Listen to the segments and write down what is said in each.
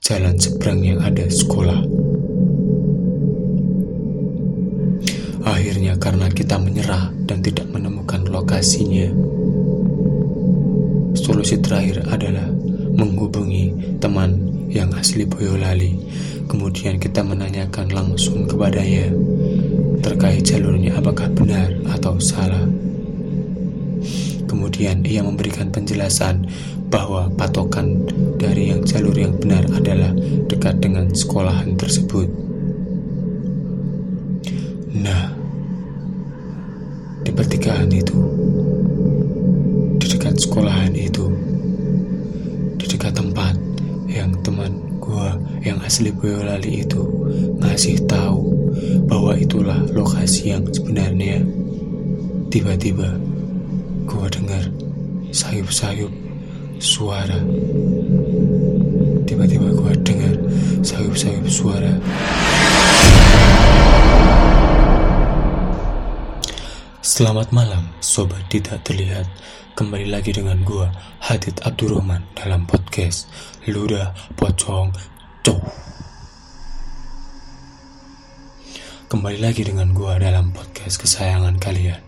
jalan seberangnya ada sekolah. Akhirnya karena kita menyerah dan tidak menemukan lokasinya, solusi terakhir adalah menghubungi teman yang asli Boyolali. Kemudian kita menanyakan langsung kepadanya terkait jalurnya apakah benar atau salah. Kemudian ia memberikan penjelasan bahwa patokan dari yang jalur yang benar adalah dekat dengan sekolahan tersebut. Nah, di pertigaan itu, di dekat sekolahan itu, di dekat tempat yang teman gua yang asli Boyolali itu ngasih tahu bahwa itulah lokasi yang sebenarnya. Tiba-tiba gua dengar sayup-sayup suara. Tiba-tiba gua dengar sayup-sayup suara. Selamat malam, sobat tidak terlihat. Kembali lagi dengan gua, Hadid Abdurrahman dalam podcast Ludah Pocong Cow. Kembali lagi dengan gua dalam podcast kesayangan kalian.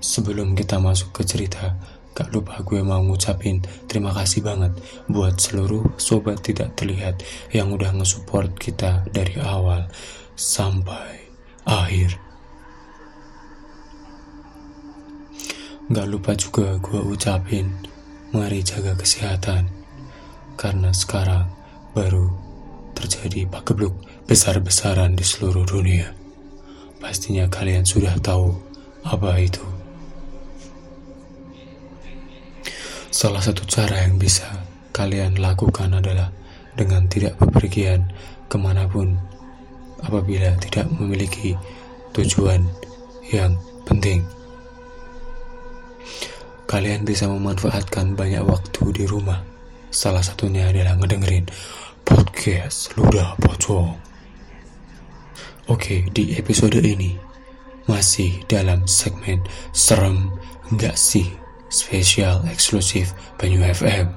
Sebelum kita masuk ke cerita, gak lupa gue mau ngucapin terima kasih banget buat seluruh sobat tidak terlihat yang udah ngesupport kita dari awal sampai akhir. Gak lupa juga gue ucapin, mari jaga kesehatan. Karena sekarang baru terjadi pakebluk besar-besaran di seluruh dunia. Pastinya kalian sudah tahu apa itu. Salah satu cara yang bisa kalian lakukan adalah dengan tidak bepergian ke mana pun apabila tidak memiliki tujuan yang penting. Kalian bisa memanfaatkan banyak waktu di rumah. Salah satunya adalah ngedengerin podcast Ludah Pocong. Oke, di episode ini masih dalam segmen serem enggak sih spesial eksklusif Banyu FM.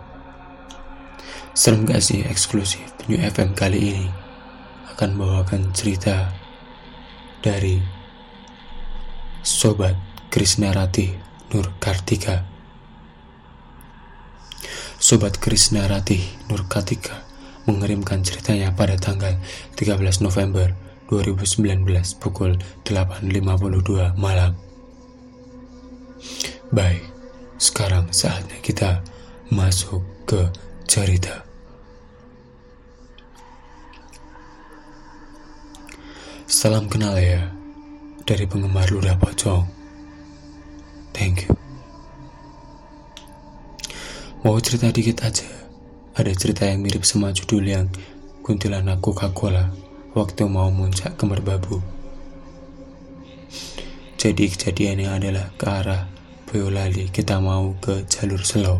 Serem enggak sih eksklusif Banyu FM kali ini akan membawakan cerita dari Sobat Krisna Ratih Nur Kartika. Sobat Krisna Ratih Nur Kartika mengirimkan ceritanya pada tanggal 13 November 2019 pukul 8.52 malam. Baik, sekarang saatnya kita masuk ke cerita. Salam kenal ya dari penggemar ludah pocong. Thank you. Mau cerita dikit aja. Ada cerita yang mirip sama judul yang kuntilanak Coca-Cola waktu mau muncak ke merbabu. Jadi kejadiannya adalah ke arah Boyolali kita mau ke jalur slow.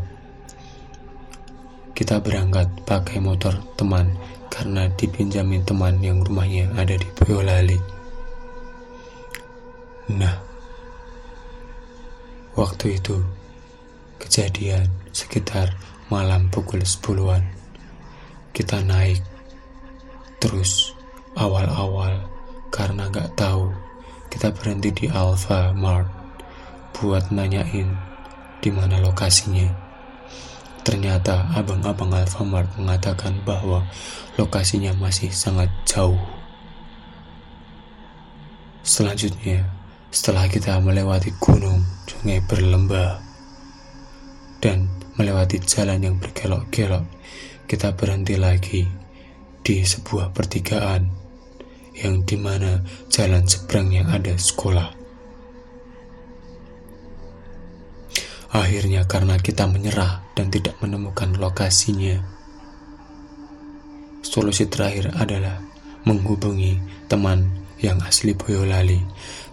Kita berangkat pakai motor teman karena dipinjamin teman yang rumahnya ada di Boyolali. Nah, Waktu itu, kejadian sekitar malam pukul 10-an. Kita naik, terus awal-awal karena gak tahu, kita berhenti di Alpha Mart buat nanyain di mana lokasinya. Ternyata abang-abang Alfamart mengatakan bahwa lokasinya masih sangat jauh. Selanjutnya, setelah kita melewati gunung, sungai berlembah, dan melewati jalan yang berkelok-kelok, kita berhenti lagi di sebuah pertigaan yang di mana jalan seberang yang ada sekolah. Akhirnya karena kita menyerah dan tidak menemukan lokasinya, solusi terakhir adalah menghubungi teman yang asli Boyolali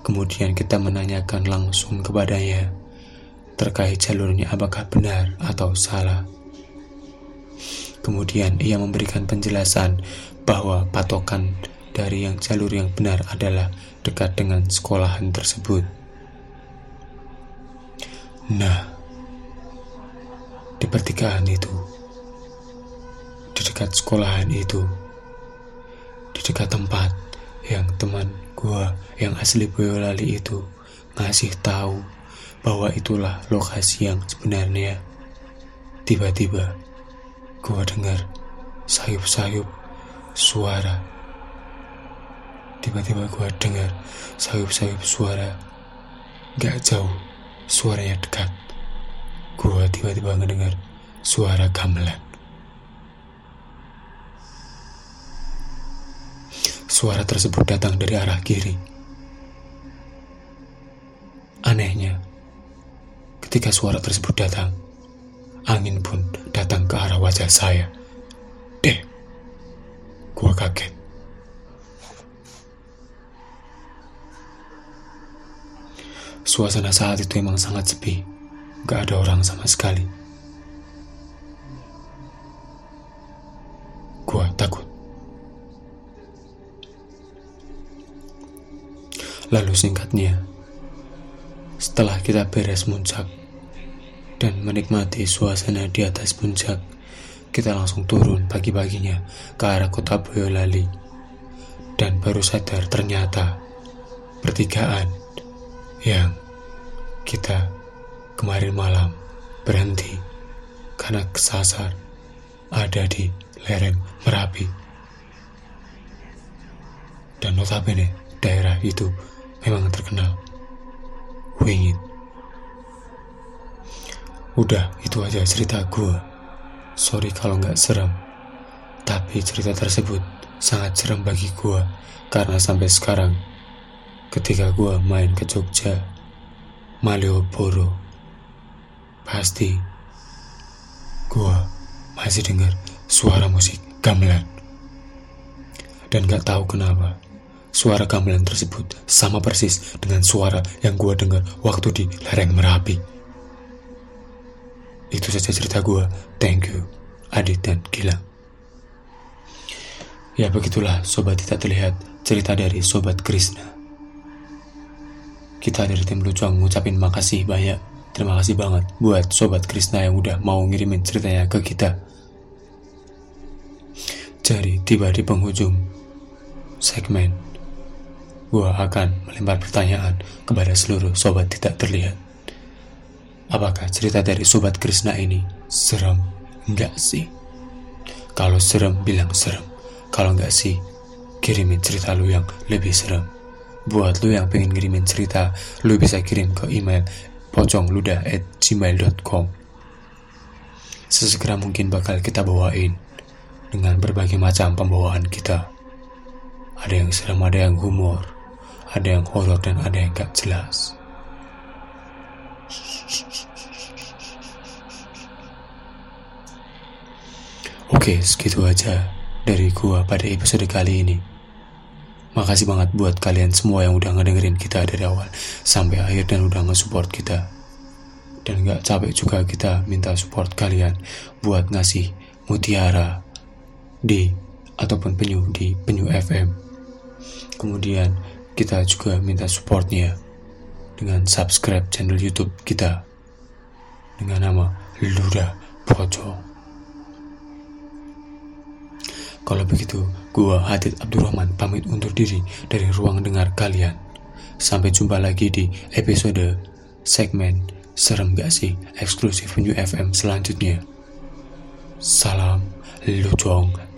Kemudian kita menanyakan langsung kepadanya terkait jalurnya apakah benar atau salah. Kemudian ia memberikan penjelasan bahwa patokan dari yang jalur yang benar adalah dekat dengan sekolahan tersebut. Nah, di pertigaan itu, di dekat sekolahan itu. Di dekat tempat yang teman gua yang asli Boyolali itu ngasih tahu bahwa itulah lokasi yang sebenarnya. Tiba-tiba gua dengar sayup-sayup suara. Tiba-tiba gua dengar sayup-sayup suara. Gak jauh, suaranya dekat. Gua tiba-tiba ngedengar suara gamelan. Suara tersebut datang dari arah kiri. Anehnya, ketika suara tersebut datang, angin pun datang ke arah wajah saya. Deh, gua kaget. Suasana saat itu emang sangat sepi, gak ada orang sama sekali. Gua takut. Lalu singkatnya, setelah kita beres muncak dan menikmati suasana di atas puncak, kita langsung turun pagi-paginya ke arah kota Boyolali. Dan baru sadar ternyata pertigaan yang kita kemarin malam berhenti karena kesasar ada di lereng Merapi. Dan notabene daerah itu memang terkenal wingit. Udah, itu aja cerita gue. Sorry kalau nggak serem. Tapi cerita tersebut sangat serem bagi gue karena sampai sekarang ketika gue main ke Jogja, Malioboro, pasti gue masih dengar suara musik gamelan. Dan gak tahu kenapa Suara gamelan tersebut sama persis dengan suara yang gue dengar waktu di lereng Merapi. Itu saja cerita gue. Thank you, Adit dan Gilang. Ya begitulah sobat tidak terlihat cerita dari sobat Krishna. Kita dari tim Lucuang ngucapin makasih banyak. Terima kasih banget buat sobat Krishna yang udah mau ngirimin ceritanya ke kita. Jadi tiba di penghujung segmen gua akan melempar pertanyaan kepada seluruh sobat tidak terlihat. Apakah cerita dari sobat Krishna ini serem? Enggak sih. Kalau serem, bilang serem. Kalau enggak sih, kirimin cerita lu yang lebih serem. Buat lu yang pengen kirimin cerita, lu bisa kirim ke email pocongluda@gmail.com. Sesegera mungkin bakal kita bawain dengan berbagai macam pembawaan kita. Ada yang serem, ada yang humor, ada yang horor dan ada yang gak jelas. Oke, segitu aja dari gua pada episode kali ini. Makasih banget buat kalian semua yang udah ngedengerin kita dari awal sampai akhir dan udah nge-support kita. Dan gak capek juga kita minta support kalian buat ngasih mutiara di ataupun penyu di penyu FM. Kemudian kita juga minta supportnya dengan subscribe channel YouTube kita dengan nama Luda Pocong. Kalau begitu, gua Hadid Abdurrahman pamit undur diri dari ruang dengar kalian. Sampai jumpa lagi di episode segmen Serem Gak Sih eksklusif New FM selanjutnya. Salam Lucong